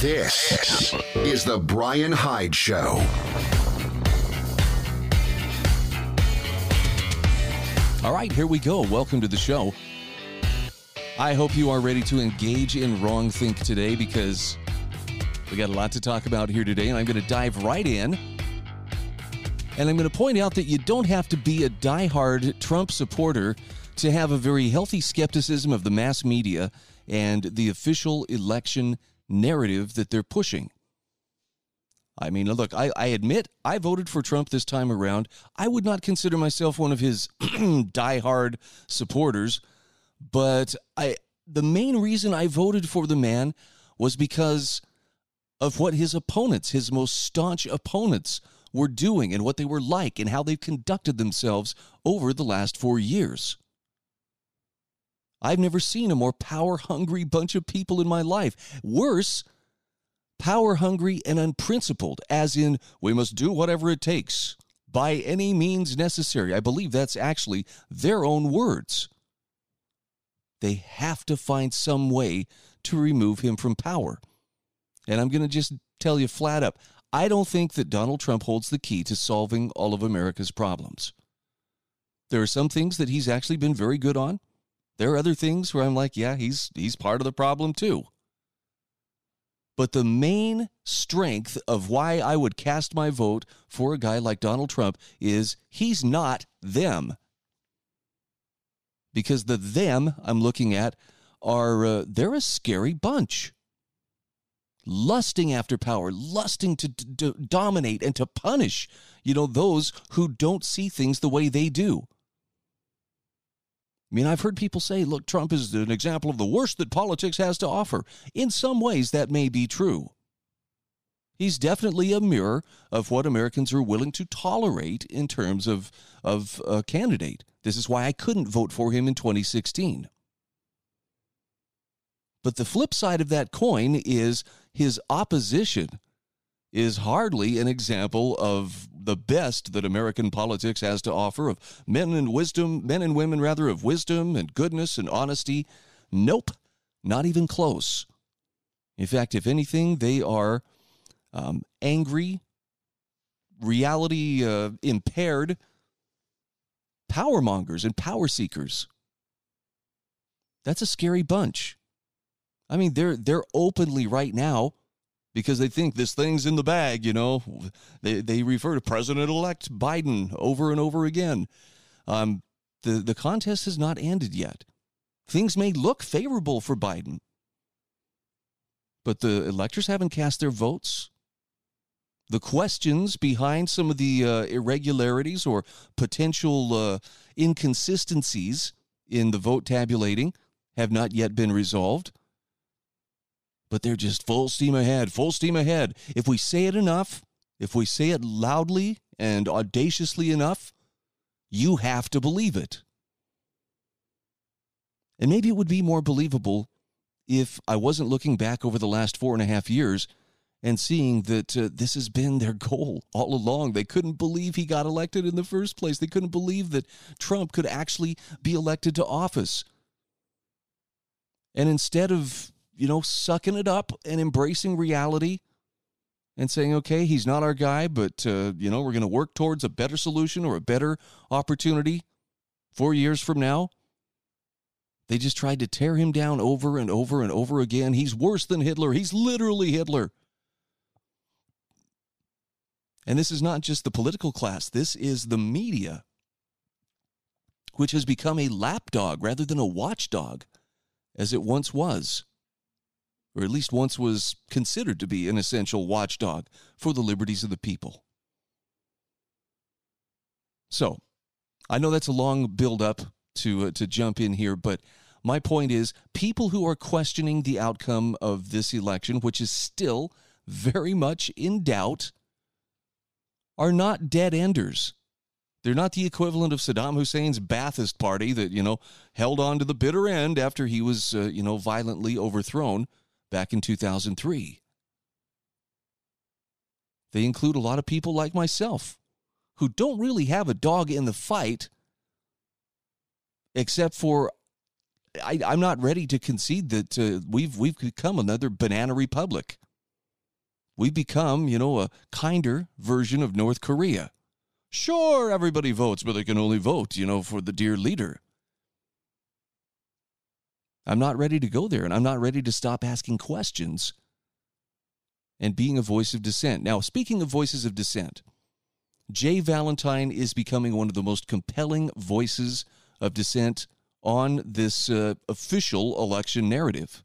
This is the Bryan Hyde Show. All right, here we go. Welcome to the show. I hope you are ready to engage in Wrong Think today because we got a lot to talk about here today, and I'm going to dive right in. And I'm going to point out that you don't have to be a die-hard Trump supporter to have a very healthy skepticism of the mass media and the official election narrative that they're pushing. I mean, look, I, I admit I voted for Trump this time around. I would not consider myself one of his die-hard supporters, but I the main reason I voted for the man was because of what his opponents, his most staunch opponents, were doing and what they were like and how they've conducted themselves over the last four years. I've never seen a more power hungry bunch of people in my life. Worse, power hungry and unprincipled, as in, we must do whatever it takes by any means necessary. I believe that's actually their own words. They have to find some way to remove him from power. And I'm going to just tell you flat up I don't think that Donald Trump holds the key to solving all of America's problems. There are some things that he's actually been very good on. There are other things where I'm like, yeah, he's he's part of the problem too. But the main strength of why I would cast my vote for a guy like Donald Trump is he's not them. Because the them I'm looking at are uh, they're a scary bunch lusting after power, lusting to, to, dominate and to punish, you know, those who don't see things the way they do. I mean, I've heard people say, look, Trump is an example of the worst that politics has to offer. In some ways, that may be true. He's definitely a mirror of what Americans are willing to tolerate in terms of, of a candidate. This is why I couldn't vote for him in 2016. But the flip side of that coin is his opposition is hardly an example of the best that American politics has to offer of men and wisdom, men and women rather of wisdom and goodness and honesty. Nope, not even close. In fact, if anything, they are um, angry, reality uh, impaired power mongers and power seekers. That's a scary bunch. I mean, they're they're openly right now because they think this thing's in the bag. You know, they they refer to President-elect Biden over and over again. Um, the the contest has not ended yet. Things may look favorable for Biden, but the electors haven't cast their votes. The questions behind some of the uh, irregularities or potential uh, inconsistencies in the vote tabulating have not yet been resolved but they're just full steam ahead, full steam ahead. If we say it enough, if we say it loudly and audaciously enough, you have to believe it. And maybe it would be more believable if I wasn't looking back over the last four and a half years and seeing that uh, this has been their goal all along. They couldn't believe he got elected in the first place. They couldn't believe that Trump could actually be elected to office. And instead of you know, sucking it up and embracing reality and saying, okay, he's not our guy, but, uh, you know, we're going to work towards a better solution or a better opportunity four years from now. They just tried to tear him down over and over and over again. He's worse than Hitler. He's literally Hitler. And this is not just the political class, this is the media, which has become a lapdog rather than a watchdog, as it once was or at least once was considered to be an essential watchdog for the liberties of the people. So, I know that's a long build up to uh, to jump in here, but my point is people who are questioning the outcome of this election, which is still very much in doubt, are not dead enders. They're not the equivalent of Saddam Hussein's Ba'athist party that, you know, held on to the bitter end after he was, uh, you know, violently overthrown back in 2003. They include a lot of people like myself who don't really have a dog in the fight, except for I, am not ready to concede that uh, we've we've become another banana republic. We've become, you know, a kinder version of North Korea. Sure, everybody votes, but they can only vote, you know, for the dear leader. I'm not ready to go there, and I'm not ready to stop asking questions and being a voice of dissent. Now, speaking of voices of dissent, Jay Valentine is becoming one of the most compelling voices of dissent on this uh, official election narrative.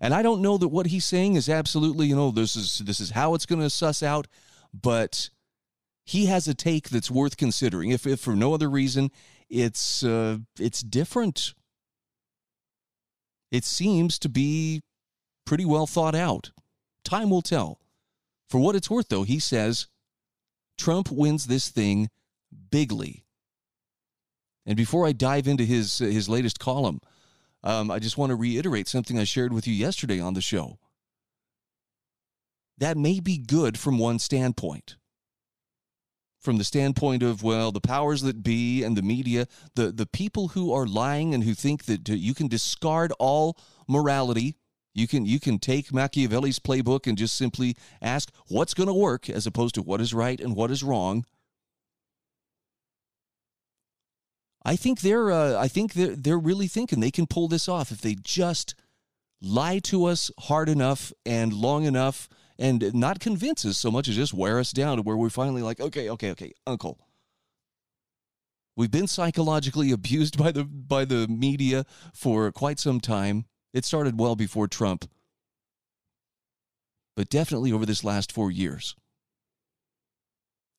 And I don't know that what he's saying is absolutely, you know, this is this is how it's going to suss out, but he has a take that's worth considering. If, if for no other reason, it's uh, it's different. It seems to be pretty well thought out. Time will tell. For what it's worth, though, he says Trump wins this thing bigly. And before I dive into his uh, his latest column, um, I just want to reiterate something I shared with you yesterday on the show. That may be good from one standpoint from the standpoint of well the powers that be and the media the the people who are lying and who think that you can discard all morality you can you can take Machiavelli's playbook and just simply ask what's going to work as opposed to what is right and what is wrong. I think they're uh, I think they're they're really thinking they can pull this off if they just lie to us hard enough and long enough and not convince us so much as just wear us down to where we're finally like, okay, okay, okay, uncle. We've been psychologically abused by the by the media for quite some time. It started well before Trump, but definitely over this last four years.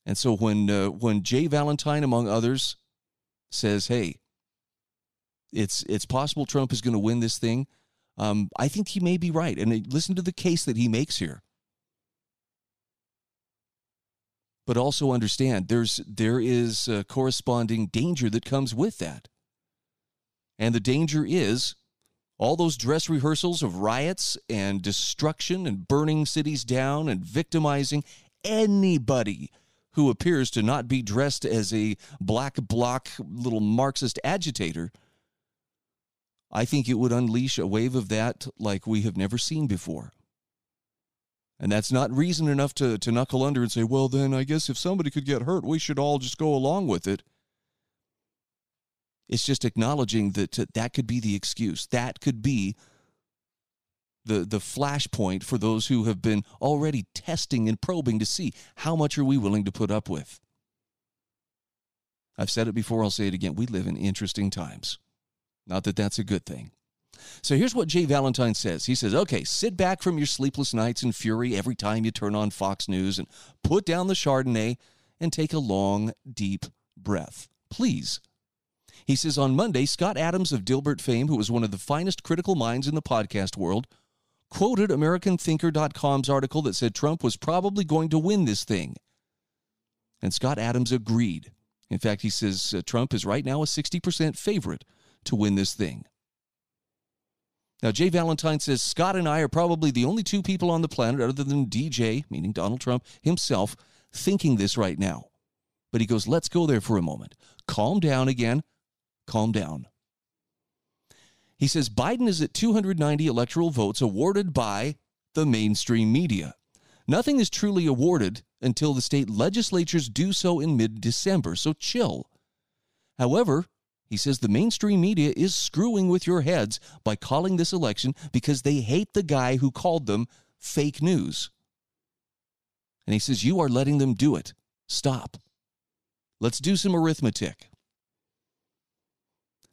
And so when uh, when Jay Valentine, among others, says, "Hey, it's it's possible Trump is going to win this thing," um, I think he may be right. And listen to the case that he makes here. But also understand there's there is a corresponding danger that comes with that. And the danger is all those dress rehearsals of riots and destruction and burning cities down and victimizing anybody who appears to not be dressed as a black bloc little Marxist agitator. I think it would unleash a wave of that like we have never seen before. And that's not reason enough to, to knuckle under and say, well, then I guess if somebody could get hurt, we should all just go along with it. It's just acknowledging that that could be the excuse. That could be the, the flashpoint for those who have been already testing and probing to see how much are we willing to put up with. I've said it before, I'll say it again. We live in interesting times. Not that that's a good thing. So here's what Jay Valentine says. He says, okay, sit back from your sleepless nights and fury every time you turn on Fox News and put down the Chardonnay and take a long, deep breath. Please. He says on Monday, Scott Adams of Dilbert fame, who was one of the finest critical minds in the podcast world, quoted AmericanThinker.com's article that said Trump was probably going to win this thing. And Scott Adams agreed. In fact, he says uh, Trump is right now a 60% favorite to win this thing. Now, Jay Valentine says Scott and I are probably the only two people on the planet, other than DJ, meaning Donald Trump himself, thinking this right now. But he goes, let's go there for a moment. Calm down again. Calm down. He says Biden is at 290 electoral votes awarded by the mainstream media. Nothing is truly awarded until the state legislatures do so in mid December, so chill. However, he says the mainstream media is screwing with your heads by calling this election because they hate the guy who called them fake news. And he says, You are letting them do it. Stop. Let's do some arithmetic.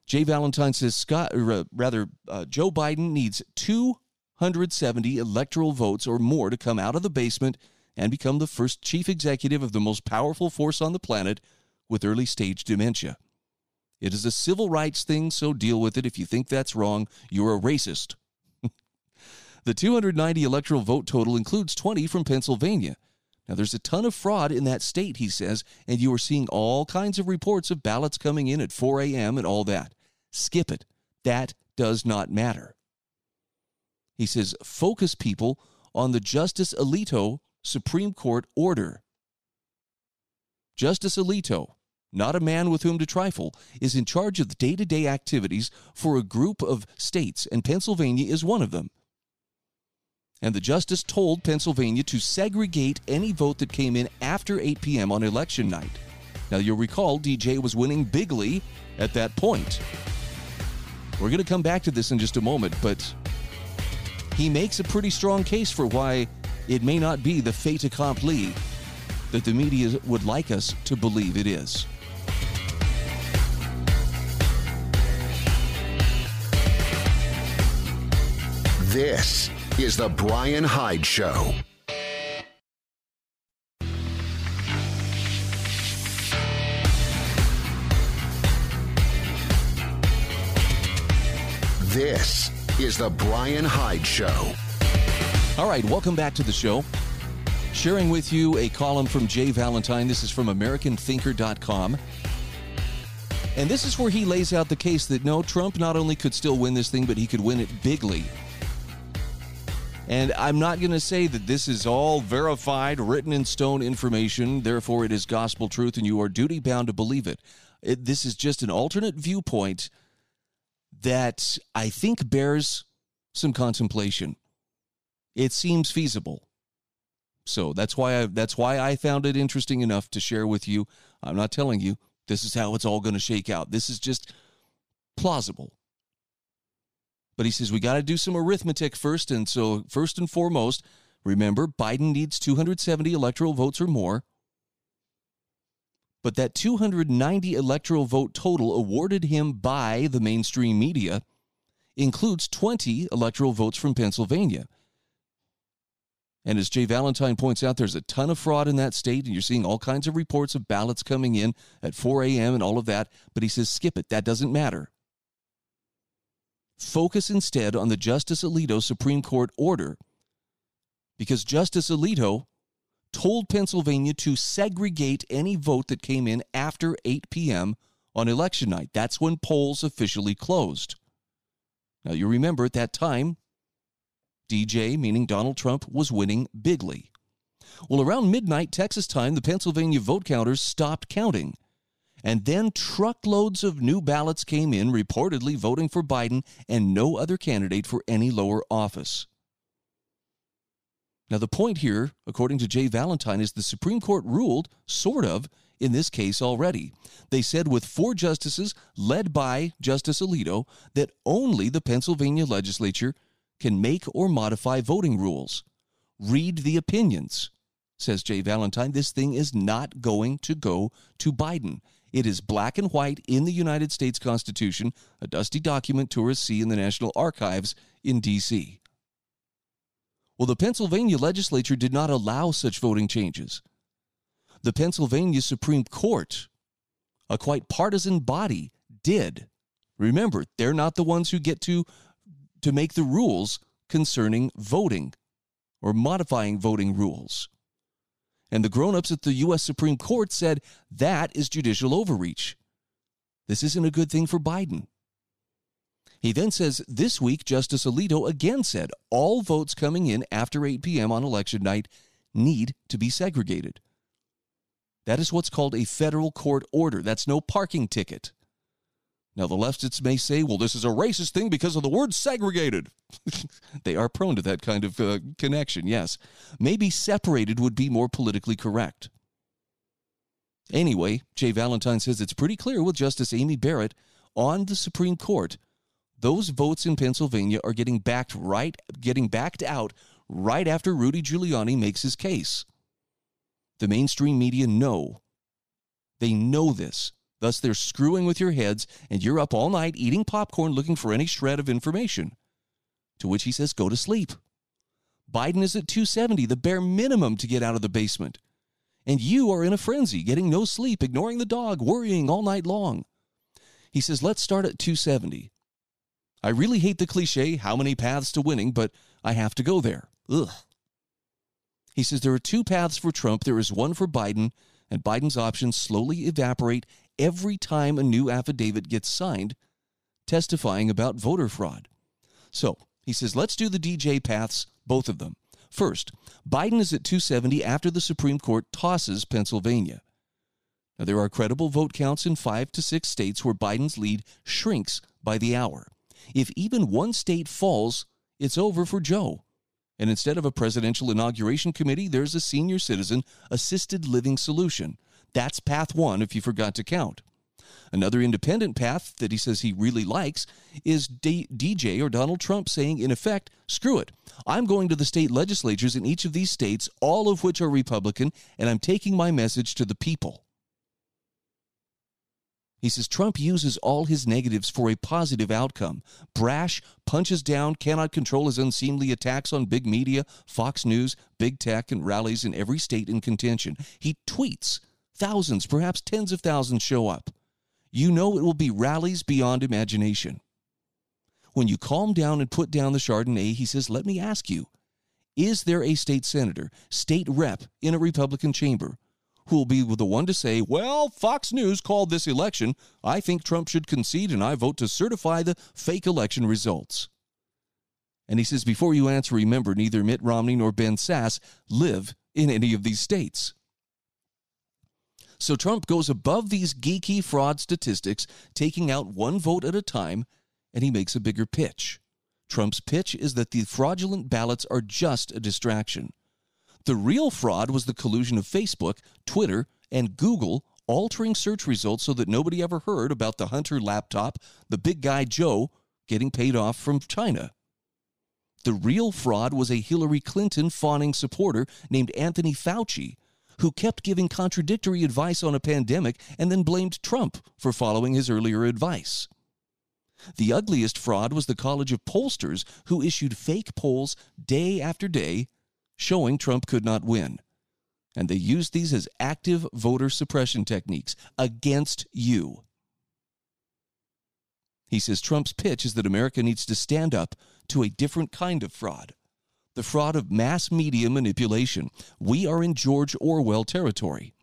Jay Valentine says, Scott, or uh, rather, uh, Joe Biden needs 270 electoral votes or more to come out of the basement and become the first chief executive of the most powerful force on the planet with early stage dementia. It is a civil rights thing, so deal with it. If you think that's wrong, you're a racist. the 290 electoral vote total includes 20 from Pennsylvania. Now, there's a ton of fraud in that state, he says, and you are seeing all kinds of reports of ballots coming in at 4 a.m. and all that. Skip it. That does not matter. He says, focus people on the Justice Alito Supreme Court order. Justice Alito, not a man with whom to trifle, is in charge of the day to day activities for a group of states, and Pennsylvania is one of them. And the justice told Pennsylvania to segregate any vote that came in after 8 p.m. on election night. Now, you'll recall DJ was winning bigly at that point. We're going to come back to this in just a moment, but he makes a pretty strong case for why it may not be the fait accompli that the media would like us to believe it is. This is The Bryan Hyde Show. This is The Bryan Hyde Show. All right, welcome back to the show. Sharing with you a column from Jay Valentine. This is from AmericanThinker.com. And this is where he lays out the case that no, Trump not only could still win this thing, but he could win it bigly. And I'm not going to say that this is all verified, written in stone information, therefore it is gospel truth and you are duty bound to believe it. it this is just an alternate viewpoint that I think bears some contemplation. It seems feasible. So that's why I that's why I found it interesting enough to share with you. I'm not telling you this is how it's all going to shake out. This is just plausible. But he says we got to do some arithmetic first and so first and foremost, remember Biden needs 270 electoral votes or more but that 290 electoral vote total awarded him by the mainstream media includes 20 electoral votes from Pennsylvania. And as Jay Valentine points out, there's a ton of fraud in that state, and you're seeing all kinds of reports of ballots coming in at 4 a.m. and all of that. But he says, skip it. That doesn't matter. Focus instead on the Justice Alito Supreme Court order because Justice Alito told Pennsylvania to segregate any vote that came in after 8 p.m. on election night. That's when polls officially closed. Now, you remember at that time, DJ, meaning Donald Trump, was winning bigly. Well, around midnight Texas time, the Pennsylvania vote counters stopped counting. And then truckloads of new ballots came in, reportedly voting for Biden and no other candidate for any lower office. Now, the point here, according to Jay Valentine, is the Supreme Court ruled, sort of, in this case already. They said with four justices led by Justice Alito that only the Pennsylvania legislature can make or modify voting rules. Read the opinions, says Jay Valentine. This thing is not going to go to Biden. It is black and white in the United States Constitution, a dusty document tourists see in the National Archives in D.C. Well, the Pennsylvania legislature did not allow such voting changes. The Pennsylvania Supreme Court, a quite partisan body, did. Remember, they're not the ones who get to to make the rules concerning voting or modifying voting rules. And the grown-ups at the US Supreme Court said that is judicial overreach. This isn't a good thing for Biden. He then says this week, Justice Alito again said all votes coming in after 8 p.m. on election night need to be segregated. That is what's called a federal court order. That's no parking ticket. Now, the leftists may say, well, this is a racist thing because of the word segregated. they are prone to that kind of uh, connection, yes. Maybe separated would be more politically correct. Anyway, Jay Valentine says it's pretty clear with Justice Amy Barrett on the Supreme Court those votes in Pennsylvania are getting backed right getting backed out right after Rudy Giuliani makes his case. The mainstream media know. They know this. Thus they're screwing with your heads and you're up all night eating popcorn looking for any shred of information. To which he says go to sleep. Biden is at 270, the bare minimum to get out of the basement. And you are in a frenzy, getting no sleep, ignoring the dog, worrying all night long. He says, let's start at 270. I really hate the cliche, how many paths to winning, but I have to go there. Ugh. He says there are two paths for Trump. There is one for Biden, and Biden's options slowly evaporate every time a new affidavit gets signed testifying about voter fraud. So he says, let's do the DJ paths, both of them. First, Biden is at 270 after the Supreme Court tosses Pennsylvania. Now, there are credible vote counts in five to six states where Biden's lead shrinks by the hour. If even one state falls, it's over for Joe. And instead of a presidential inauguration committee, there's a senior citizen assisted living solution. That's path one if you forgot to count. Another independent path that he says he really likes is D- DJ or Donald Trump saying, in effect, screw it. I'm going to the state legislatures in each of these states, all of which are Republican, and I'm taking my message to the people. He says Trump uses all his negatives for a positive outcome. Brash, punches down, cannot control his unseemly attacks on big media, Fox News, big tech, and rallies in every state in contention. He tweets. Thousands, perhaps tens of thousands show up you know it will be rallies beyond imagination. When you calm down and put down the Chardonnay, he says, Let me ask you, is there a state senator, state rep in a Republican chamber who will be the one to say, Well, Fox News called this election. I think Trump should concede and I vote to certify the fake election results? And he says, Before you answer, remember neither Mitt Romney nor Ben Sasse live in any of these states. So Trump goes above these geeky fraud statistics, taking out one vote at a time, and he makes a bigger pitch. Trump's pitch is that the fraudulent ballots are just a distraction. The real fraud was the collusion of Facebook, Twitter, and Google altering search results so that nobody ever heard about the Hunter laptop, the big guy Joe getting paid off from China. The real fraud was a Hillary Clinton fawning supporter named Anthony Fauci who kept giving contradictory advice on a pandemic and then blamed Trump for following his earlier advice. The ugliest fraud was the College of Pollsters, who issued fake polls day after day showing Trump could not win. And they used these as active voter suppression techniques against you. He says Trump's pitch is that America needs to stand up to a different kind of fraud the fraud of mass media manipulation. We are in George Orwell territory.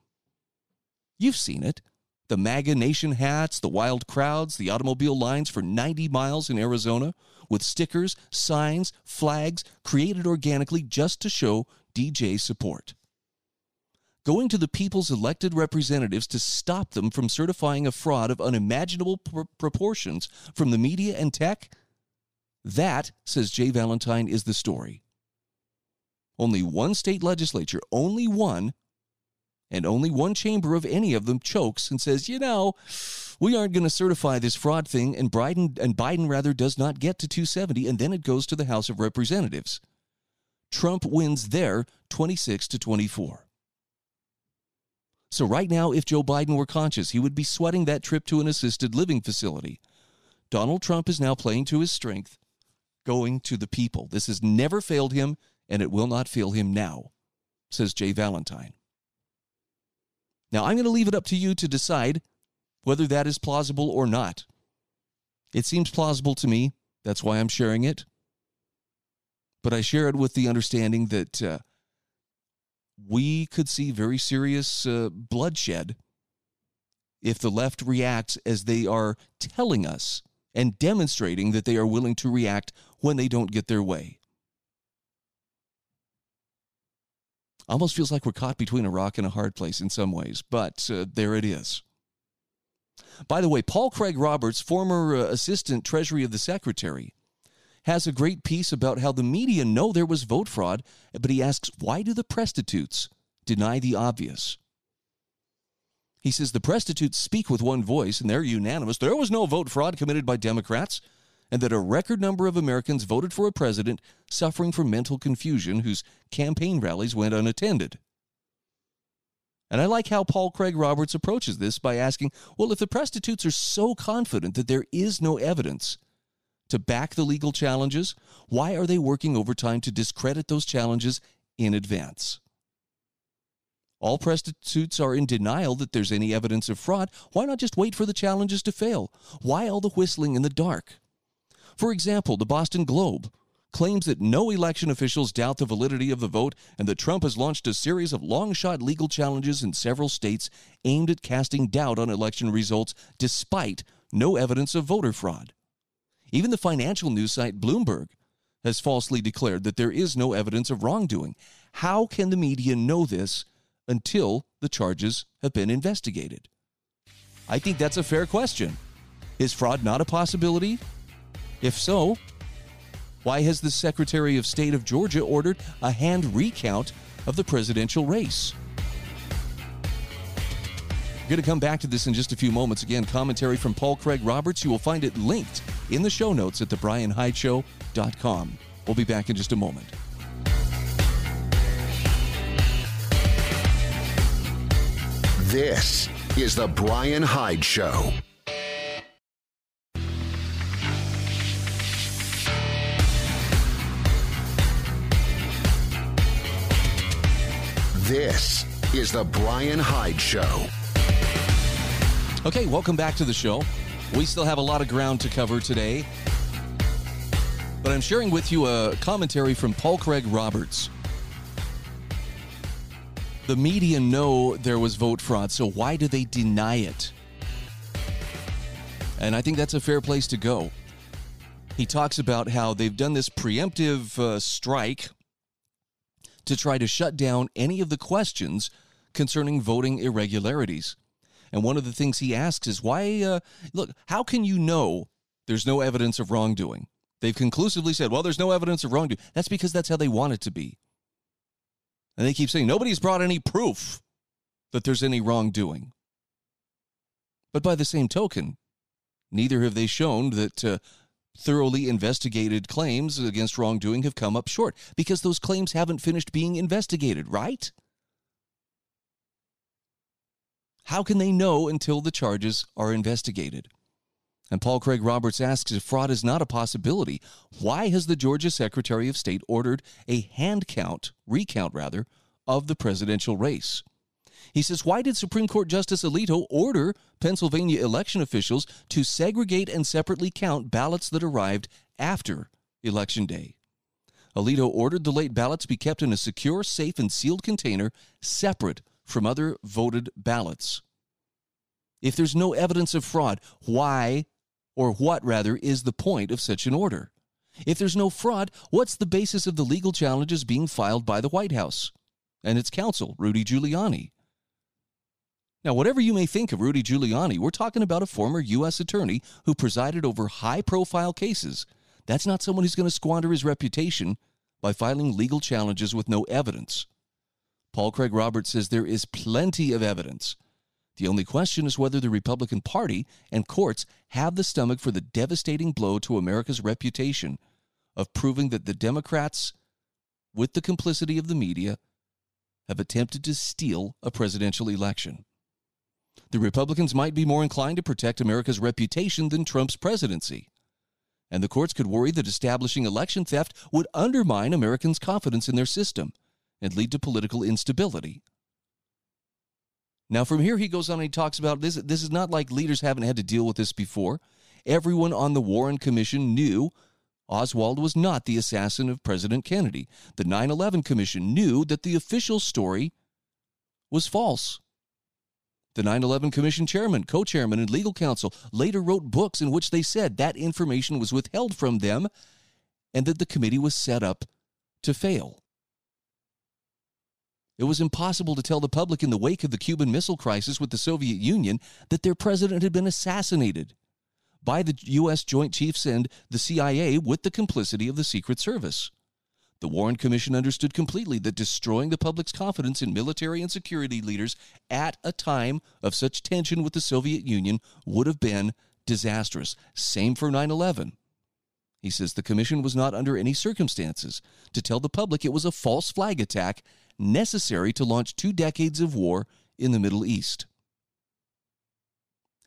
You've seen it. The MAGA Nation hats, the wild crowds, the automobile lines for 90 miles in Arizona, with stickers, signs, flags created organically just to show DJ support. Going to the people's elected representatives to stop them from certifying a fraud of unimaginable pr- proportions from the media and tech? That, says Jay Valentine, is the story. Only one state legislature, only one, and only one chamber of any of them chokes and says, you know, we aren't going to certify this fraud thing, and Biden and Biden rather does not get to 270, and then it goes to the House of Representatives. Trump wins there 26 to 24. So right now, if Joe Biden were conscious, he would be sweating that trip to an assisted living facility. Donald Trump is now playing to his strength, going to the people. This has never failed him and it will not fail him now, says Jay Valentine. Now, I'm going to leave it up to you to decide whether that is plausible or not. It seems plausible to me. That's why I'm sharing it. But I share it with the understanding that uh, we could see very serious uh, bloodshed if the left reacts as they are telling us and demonstrating that they are willing to react when they don't get their way. Almost feels like we're caught between a rock and a hard place in some ways, but uh, there it is. By the way, Paul Craig Roberts, former uh, assistant treasury of the secretary, has a great piece about how the media know there was vote fraud, but he asks, why do the prostitutes deny the obvious? He says the prostitutes speak with one voice and they're unanimous. There was no vote fraud committed by Democrats and that a record number of Americans voted for a president suffering from mental confusion whose campaign rallies went unattended. And I like how Paul Craig Roberts approaches this by asking, well, if the prostitutes are so confident that there is no evidence to back the legal challenges, why are they working overtime to discredit those challenges in advance? All prostitutes are in denial that there's any evidence of fraud. Why not just wait for the challenges to fail? Why all the whistling in the dark? For example, the Boston Globe claims that no election officials doubt the validity of the vote and that Trump has launched a series of long shot legal challenges in several states aimed at casting doubt on election results despite no evidence of voter fraud. Even the financial news site Bloomberg has falsely declared that there is no evidence of wrongdoing. How can the media know this until the charges have been investigated? I think that's a fair question. Is fraud not a possibility? If so, why has the Secretary of State of Georgia ordered a hand recount of the presidential race? We're going to come back to this in just a few moments. Again, commentary from Paul Craig Roberts. You will find it linked in the show notes at thebryanhydeshow.com. We'll be back in just a moment. This is The Bryan Hyde Show. This is The Bryan Hyde Show. Okay, welcome back to the show. We still have a lot of ground to cover today, but I'm sharing with you a commentary from Paul Craig Roberts. The media know there was vote fraud, so why do they deny it? And I think that's a fair place to go. He talks about how they've done this preemptive uh, strike to try to shut down any of the questions concerning voting irregularities. And one of the things he asks is why, uh, look, how can you know there's no evidence of wrongdoing? They've conclusively said, well, there's no evidence of wrongdoing. That's because that's how they want it to be. And they keep saying, nobody's brought any proof that there's any wrongdoing. But by the same token, neither have they shown that uh, thoroughly investigated claims against wrongdoing have come up short because those claims haven't finished being investigated, right? How can they know until the charges are investigated? And Paul Craig Roberts asks if fraud is not a possibility, why has the Georgia Secretary of State ordered a hand count, recount rather, of the presidential race? He says, Why did Supreme Court Justice Alito order Pennsylvania election officials to segregate and separately count ballots that arrived after Election Day? Alito ordered the late ballots be kept in a secure, safe, and sealed container separate from other voted ballots. If there's no evidence of fraud, why, or what rather, is the point of such an order? If there's no fraud, what's the basis of the legal challenges being filed by the White House and its counsel, Rudy Giuliani? Now, whatever you may think of Rudy Giuliani, we're talking about a former U.S. attorney who presided over high profile cases. That's not someone who's going to squander his reputation by filing legal challenges with no evidence. Paul Craig Roberts says there is plenty of evidence. The only question is whether the Republican Party and courts have the stomach for the devastating blow to America's reputation of proving that the Democrats, with the complicity of the media, have attempted to steal a presidential election. The Republicans might be more inclined to protect America's reputation than Trump's presidency. And the courts could worry that establishing election theft would undermine Americans' confidence in their system and lead to political instability. Now, from here, he goes on and he talks about this. This is not like leaders haven't had to deal with this before. Everyone on the Warren Commission knew Oswald was not the assassin of President Kennedy. The 9 11 Commission knew that the official story was false. The 9 11 Commission chairman, co chairman, and legal counsel later wrote books in which they said that information was withheld from them and that the committee was set up to fail. It was impossible to tell the public in the wake of the Cuban Missile Crisis with the Soviet Union that their president had been assassinated by the U.S. Joint Chiefs and the CIA with the complicity of the Secret Service. The Warren Commission understood completely that destroying the public's confidence in military and security leaders at a time of such tension with the Soviet Union would have been disastrous. Same for 9 11. He says the Commission was not under any circumstances to tell the public it was a false flag attack necessary to launch two decades of war in the Middle East.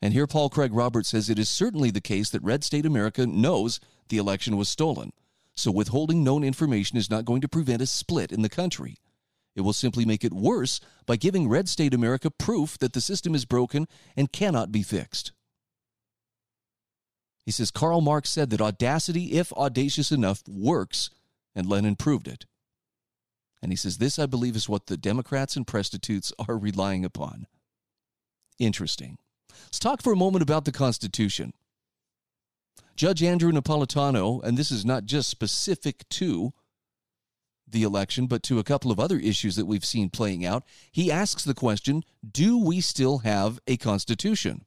And here Paul Craig Roberts says it is certainly the case that Red State America knows the election was stolen. So withholding known information is not going to prevent a split in the country. It will simply make it worse by giving Red State America proof that the system is broken and cannot be fixed. He says Karl Marx said that audacity, if audacious enough, works and Lenin proved it. And he says, This, I believe, is what the Democrats and prostitutes are relying upon. Interesting. Let's talk for a moment about the Constitution. Judge Andrew Napolitano, and this is not just specific to the election, but to a couple of other issues that we've seen playing out, he asks the question Do we still have a Constitution?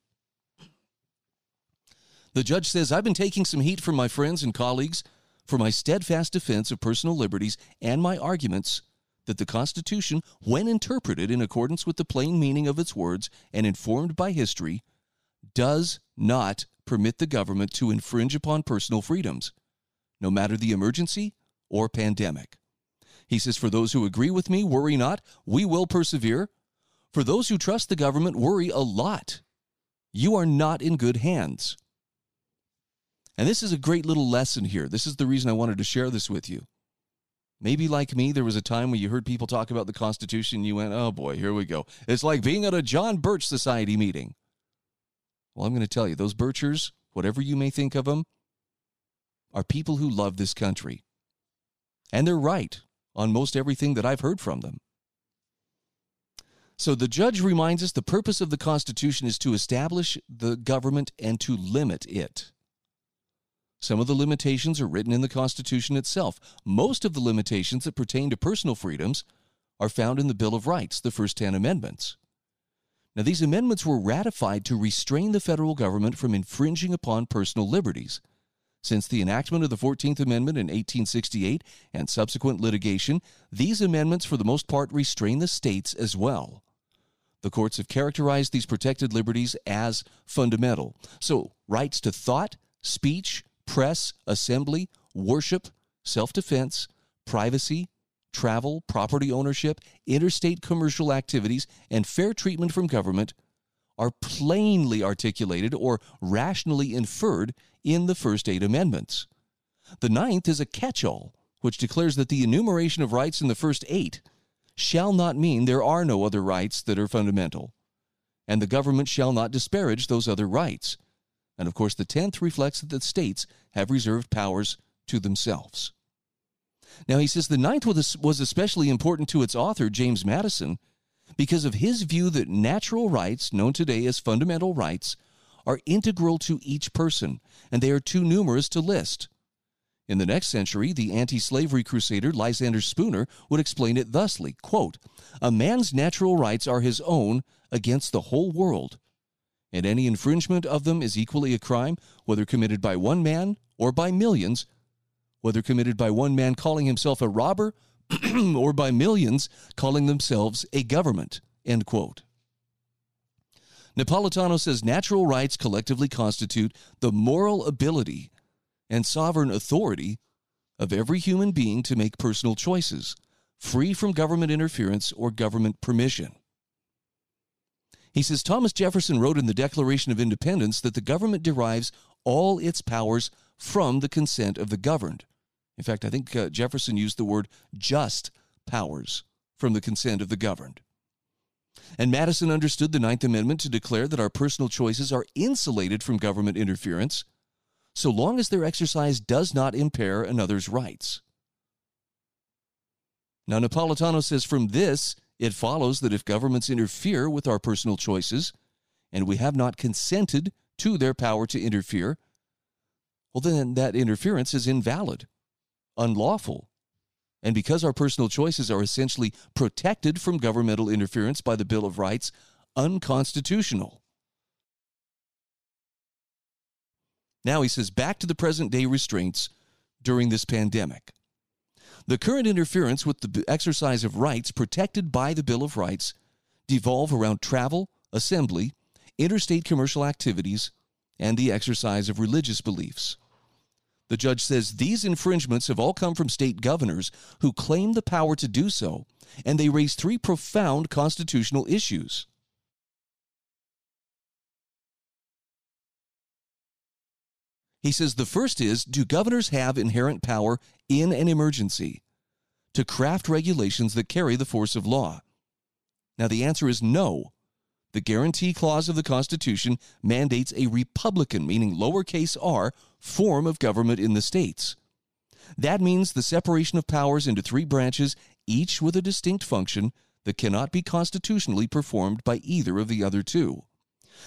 The judge says, I've been taking some heat from my friends and colleagues for my steadfast defense of personal liberties and my arguments that the Constitution, when interpreted in accordance with the plain meaning of its words and informed by history, does not permit the government to infringe upon personal freedoms, no matter the emergency or pandemic. He says, For those who agree with me, worry not, we will persevere. For those who trust the government, worry a lot. You are not in good hands. And this is a great little lesson here. This is the reason I wanted to share this with you. Maybe like me, there was a time when you heard people talk about the Constitution and you went, oh boy, here we go. It's like being at a John Birch Society meeting. Well, I'm going to tell you, those Birchers, whatever you may think of them, are people who love this country. And they're right on most everything that I've heard from them. So the judge reminds us the purpose of the Constitution is to establish the government and to limit it. Some of the limitations are written in the Constitution itself. Most of the limitations that pertain to personal freedoms are found in the Bill of Rights, the first 10 amendments. Now, these amendments were ratified to restrain the federal government from infringing upon personal liberties. Since the enactment of the 14th Amendment in 1868 and subsequent litigation, these amendments, for the most part, restrain the states as well. The courts have characterized these protected liberties as fundamental. So, rights to thought, speech, press, assembly, worship, self defense, privacy, travel, property ownership, interstate commercial activities, and fair treatment from government are plainly articulated or rationally inferred in the first eight amendments. The ninth is a catch all, which declares that the enumeration of rights in the first eight shall not mean there are no other rights that are fundamental, and the government shall not disparage those other rights. And of course, the tenth reflects that the states have reserved powers to themselves. Now, he says the ninth was especially important to its author, James Madison, because of his view that natural rights, known today as fundamental rights, are integral to each person, and they are too numerous to list. In the next century, the anti slavery crusader Lysander Spooner would explain it thusly quote, A man's natural rights are his own against the whole world, and any infringement of them is equally a crime, whether committed by one man or by millions, whether committed by one man calling himself a robber or by millions calling themselves a government. End quote. Napolitano says natural rights collectively constitute the moral ability and sovereign authority of every human being to make personal choices, free from government interference or government permission. He says Thomas Jefferson wrote in the Declaration of Independence that the government derives all its powers from the consent of the governed. In fact, I think uh, Jefferson used the word just powers from the consent of the governed. And Madison understood the Ninth Amendment to declare that our personal choices are insulated from government interference so long as their exercise does not impair another's rights. Now, Napolitano says from this, it follows that if governments interfere with our personal choices, and we have not consented to their power to interfere, well, then that interference is invalid unlawful. And because our personal choices are essentially protected from governmental interference by the Bill of Rights, unconstitutional. Now he says back to the present day restraints during this pandemic. The current interference with the exercise of rights protected by the Bill of Rights devolve around travel, assembly, interstate commercial activities, and the exercise of religious beliefs. The judge says these infringements have all come from state governors who claim the power to do so, and they raise three profound constitutional issues. He says the first is Do governors have inherent power in an emergency to craft regulations that carry the force of law? Now, the answer is no. The guarantee clause of the Constitution mandates a Republican, meaning lowercase r, form of government in the states. That means the separation of powers into three branches, each with a distinct function that cannot be constitutionally performed by either of the other two.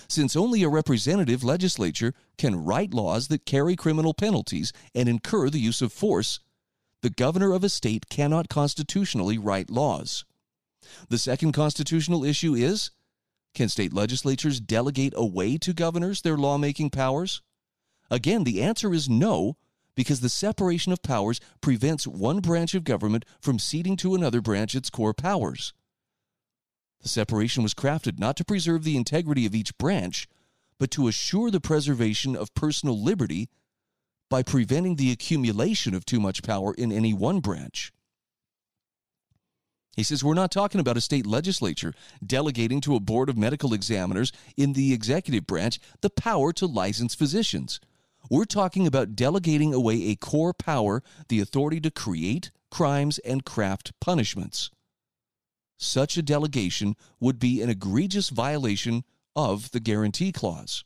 Since only a representative legislature can write laws that carry criminal penalties and incur the use of force, the governor of a state cannot constitutionally write laws. The second constitutional issue is can state legislatures delegate away to governors their lawmaking powers? Again, the answer is no, because the separation of powers prevents one branch of government from ceding to another branch its core powers. The separation was crafted not to preserve the integrity of each branch, but to assure the preservation of personal liberty by preventing the accumulation of too much power in any one branch. He says, We're not talking about a state legislature delegating to a board of medical examiners in the executive branch the power to license physicians. We're talking about delegating away a core power, the authority to create crimes and craft punishments. Such a delegation would be an egregious violation of the Guarantee Clause.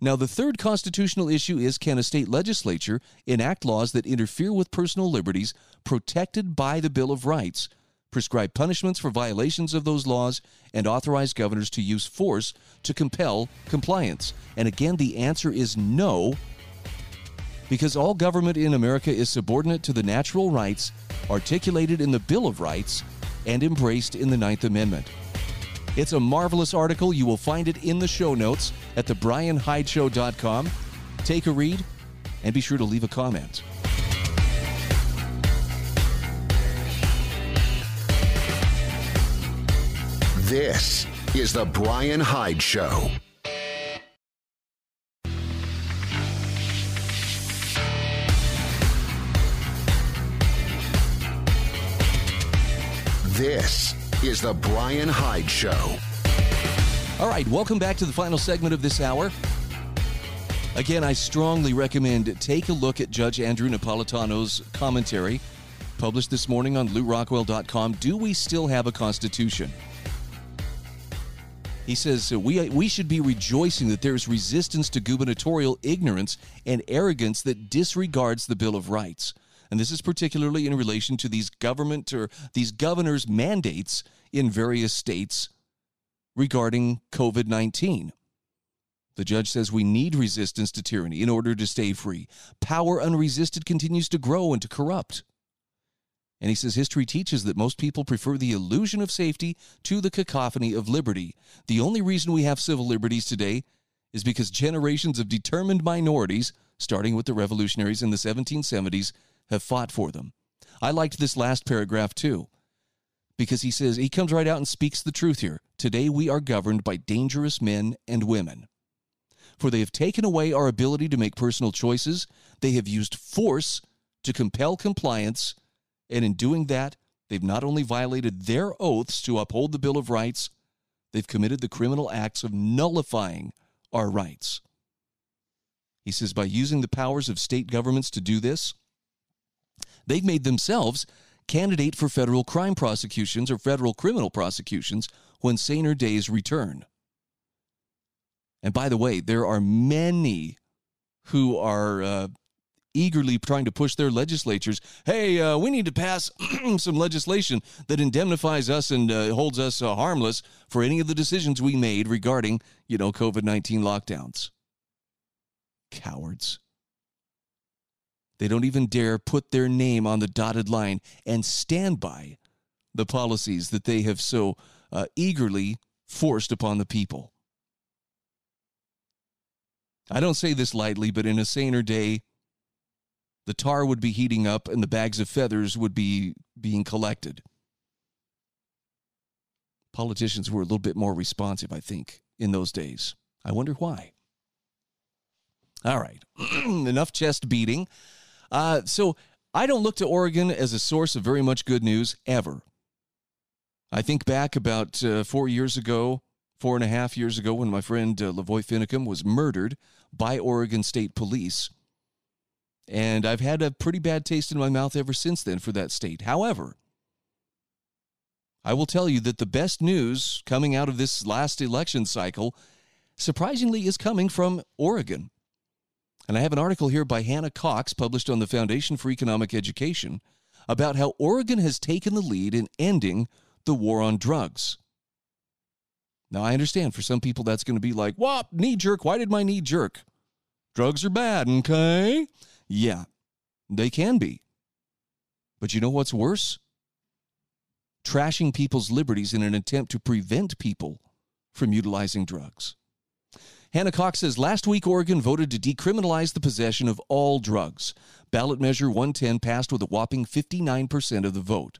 Now, the third constitutional issue is can a state legislature enact laws that interfere with personal liberties protected by the Bill of Rights, prescribe punishments for violations of those laws, and authorize governors to use force to compel compliance? And again, the answer is no, because all government in America is subordinate to the natural rights articulated in the Bill of Rights and embraced in the Ninth Amendment. It's a marvelous article. You will find it in the show notes at thebryanhydeshow.com. Take a read and be sure to leave a comment. This is The Bryan Hyde Show. This is The Bryan Hyde Show. All right, welcome back to the final segment of this hour. Again, I strongly recommend take a look at Judge Andrew Napolitano's commentary published this morning on lewrockwell.com. Do we still have a constitution? He says uh, we, we should be rejoicing that there is resistance to gubernatorial ignorance and arrogance that disregards the Bill of Rights. And this is particularly in relation to these government or these governors' mandates in various states regarding COVID 19. The judge says we need resistance to tyranny in order to stay free. Power unresisted continues to grow and to corrupt. And he says history teaches that most people prefer the illusion of safety to the cacophony of liberty. The only reason we have civil liberties today is because generations of determined minorities, starting with the revolutionaries in the 1770s, have fought for them. I liked this last paragraph too, because he says, he comes right out and speaks the truth here. Today we are governed by dangerous men and women. For they have taken away our ability to make personal choices, they have used force to compel compliance, and in doing that, they've not only violated their oaths to uphold the Bill of Rights, they've committed the criminal acts of nullifying our rights. He says, by using the powers of state governments to do this, They've made themselves candidate for federal crime prosecutions or federal criminal prosecutions when saner days return. And by the way, there are many who are uh, eagerly trying to push their legislatures. Hey, uh, we need to pass some legislation that indemnifies us and uh, holds us uh, harmless for any of the decisions we made regarding, you know, COVID 19 lockdowns. Cowards. They don't even dare put their name on the dotted line and stand by the policies that they have so uh, eagerly forced upon the people. I don't say this lightly, but in a saner day, the tar would be heating up and the bags of feathers would be being collected. Politicians were a little bit more responsive, I think, in those days. I wonder why. All right, enough chest beating. Uh, so I don't look to Oregon as a source of very much good news ever. I think back about uh, four years ago, four and a half years ago, when my friend uh, LaVoy Finicum was murdered by Oregon State Police. And I've had a pretty bad taste in my mouth ever since then for that state. However, I will tell you that the best news coming out of this last election cycle, surprisingly, is coming from Oregon. And I have an article here by Hannah Cox, published on the Foundation for Economic Education, about how Oregon has taken the lead in ending the war on drugs. Now, I understand for some people that's going to be like, "What knee jerk? Why did my knee jerk? Drugs are bad, okay? Yeah, they can be. But you know what's worse? Trashing people's liberties in an attempt to prevent people from utilizing drugs. Hannah Cox says last week Oregon voted to decriminalize the possession of all drugs. Ballot measure 110 passed with a whopping 59% of the vote.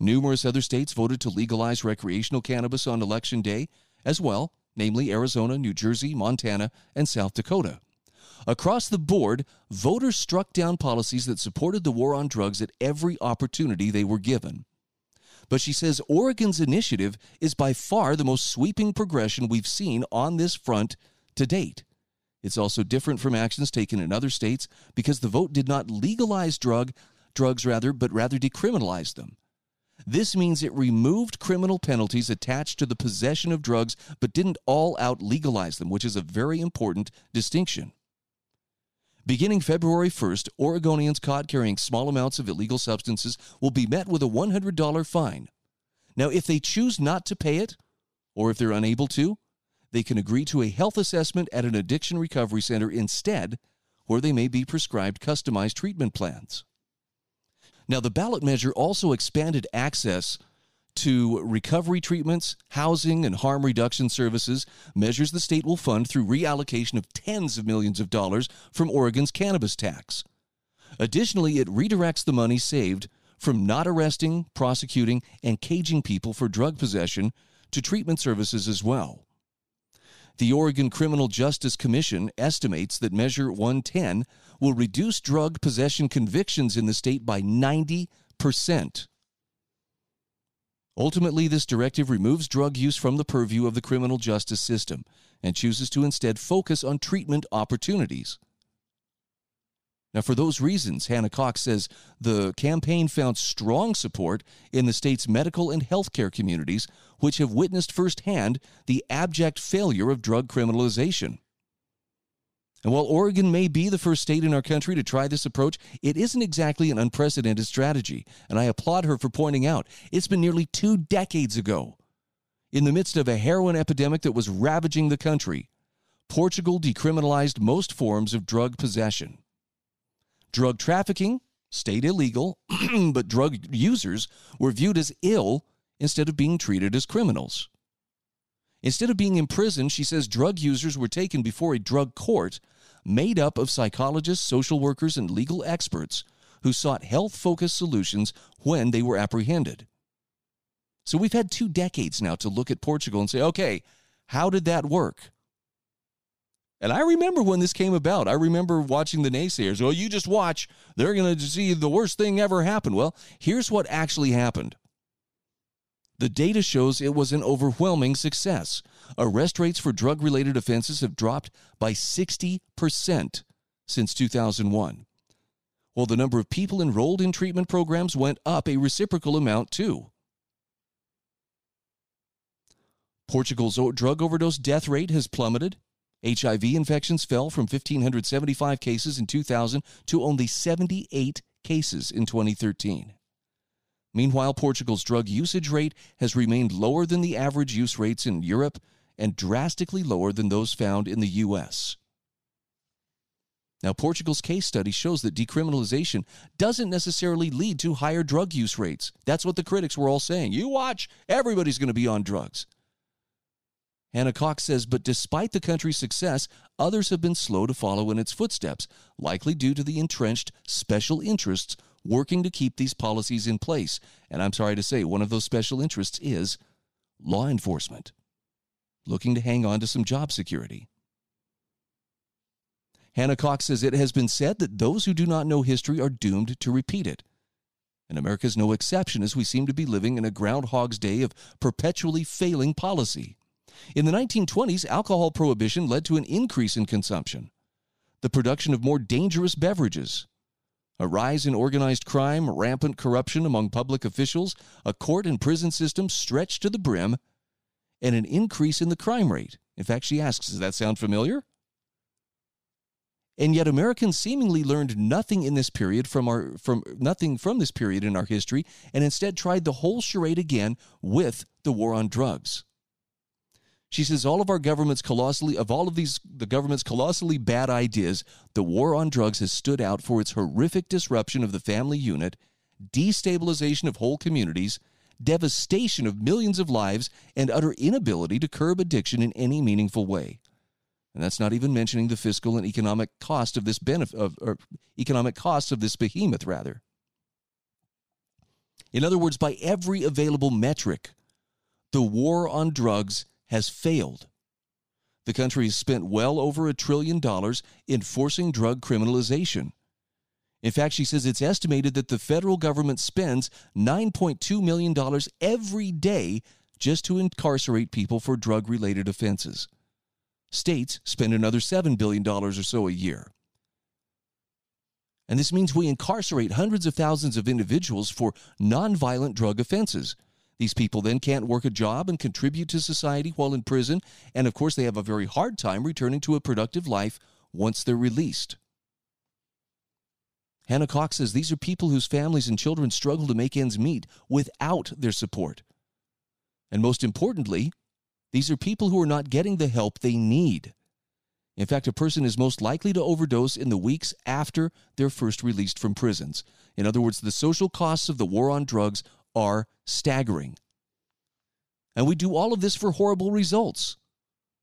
Numerous other states voted to legalize recreational cannabis on election day as well, namely Arizona, New Jersey, Montana, and South Dakota. Across the board, voters struck down policies that supported the war on drugs at every opportunity they were given. But she says Oregon's initiative is by far the most sweeping progression we've seen on this front to date. It's also different from actions taken in other states because the vote did not legalize drug drugs rather, but rather decriminalize them. This means it removed criminal penalties attached to the possession of drugs, but didn't all out legalize them, which is a very important distinction. Beginning February 1st, Oregonians caught carrying small amounts of illegal substances will be met with a $100 fine. Now, if they choose not to pay it, or if they're unable to, they can agree to a health assessment at an addiction recovery center instead, where they may be prescribed customized treatment plans. Now, the ballot measure also expanded access to recovery treatments, housing, and harm reduction services, measures the state will fund through reallocation of tens of millions of dollars from Oregon's cannabis tax. Additionally, it redirects the money saved from not arresting, prosecuting, and caging people for drug possession to treatment services as well. The Oregon Criminal Justice Commission estimates that Measure 110 will reduce drug possession convictions in the state by 90%. Ultimately, this directive removes drug use from the purview of the criminal justice system and chooses to instead focus on treatment opportunities. Now, for those reasons, Hannah Cox says the campaign found strong support in the state's medical and healthcare communities, which have witnessed firsthand the abject failure of drug criminalization. And while Oregon may be the first state in our country to try this approach, it isn't exactly an unprecedented strategy. And I applaud her for pointing out it's been nearly two decades ago. In the midst of a heroin epidemic that was ravaging the country, Portugal decriminalized most forms of drug possession. Drug trafficking stayed illegal, but drug users were viewed as ill instead of being treated as criminals. Instead of being imprisoned, she says drug users were taken before a drug court made up of psychologists, social workers, and legal experts who sought health focused solutions when they were apprehended. So we've had two decades now to look at Portugal and say, okay, how did that work? And I remember when this came about. I remember watching the naysayers. Well, you just watch. They're going to see the worst thing ever happen. Well, here's what actually happened. The data shows it was an overwhelming success. Arrest rates for drug related offenses have dropped by 60% since 2001. While the number of people enrolled in treatment programs went up a reciprocal amount too. Portugal's drug overdose death rate has plummeted. HIV infections fell from 1,575 cases in 2000 to only 78 cases in 2013. Meanwhile, Portugal's drug usage rate has remained lower than the average use rates in Europe and drastically lower than those found in the U.S. Now, Portugal's case study shows that decriminalization doesn't necessarily lead to higher drug use rates. That's what the critics were all saying. You watch, everybody's going to be on drugs. Hannah Cox says, but despite the country's success, others have been slow to follow in its footsteps, likely due to the entrenched special interests working to keep these policies in place. And I'm sorry to say, one of those special interests is law enforcement, looking to hang on to some job security. Hannah Cox says it has been said that those who do not know history are doomed to repeat it. And America is no exception as we seem to be living in a groundhog's day of perpetually failing policy. In the 1920s, alcohol prohibition led to an increase in consumption, the production of more dangerous beverages, a rise in organized crime, rampant corruption among public officials, a court and prison system stretched to the brim, and an increase in the crime rate. In fact, she asks, Does that sound familiar? And yet Americans seemingly learned nothing in this period from our from nothing from this period in our history and instead tried the whole charade again with the war on drugs. She says all of our government's colossally of all of these the government's colossally bad ideas, the war on drugs has stood out for its horrific disruption of the family unit, destabilization of whole communities, devastation of millions of lives, and utter inability to curb addiction in any meaningful way. And that's not even mentioning the fiscal and economic cost of this benefit of or economic costs of this behemoth rather. In other words, by every available metric, the war on drugs has failed. The country has spent well over a trillion dollars enforcing drug criminalization. In fact, she says it's estimated that the federal government spends $9.2 million every day just to incarcerate people for drug related offenses. States spend another $7 billion or so a year. And this means we incarcerate hundreds of thousands of individuals for nonviolent drug offenses. These people then can't work a job and contribute to society while in prison, and of course, they have a very hard time returning to a productive life once they're released. Hannah Cox says these are people whose families and children struggle to make ends meet without their support. And most importantly, these are people who are not getting the help they need. In fact, a person is most likely to overdose in the weeks after they're first released from prisons. In other words, the social costs of the war on drugs are staggering. And we do all of this for horrible results,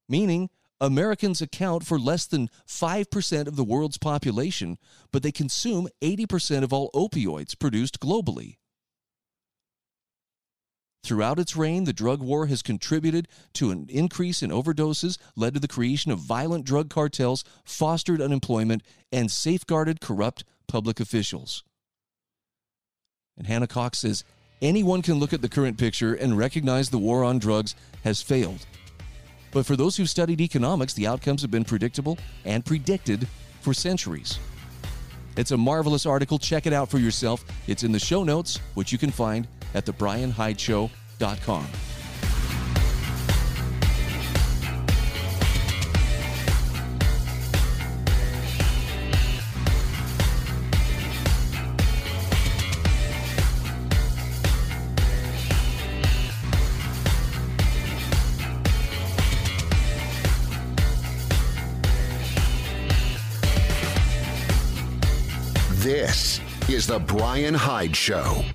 meaning Americans account for less than 5% of the world's population, but they consume 80% of all opioids produced globally. Throughout its reign, the drug war has contributed to an increase in overdoses, led to the creation of violent drug cartels, fostered unemployment, and safeguarded corrupt public officials. And Hannah Cox says anyone can look at the current picture and recognize the war on drugs has failed. But for those who've studied economics, the outcomes have been predictable and predicted for centuries. It's a marvelous article. Check it out for yourself. It's in the show notes, which you can find at thebryanhydeshow.com. is The Bryan Hyde Show.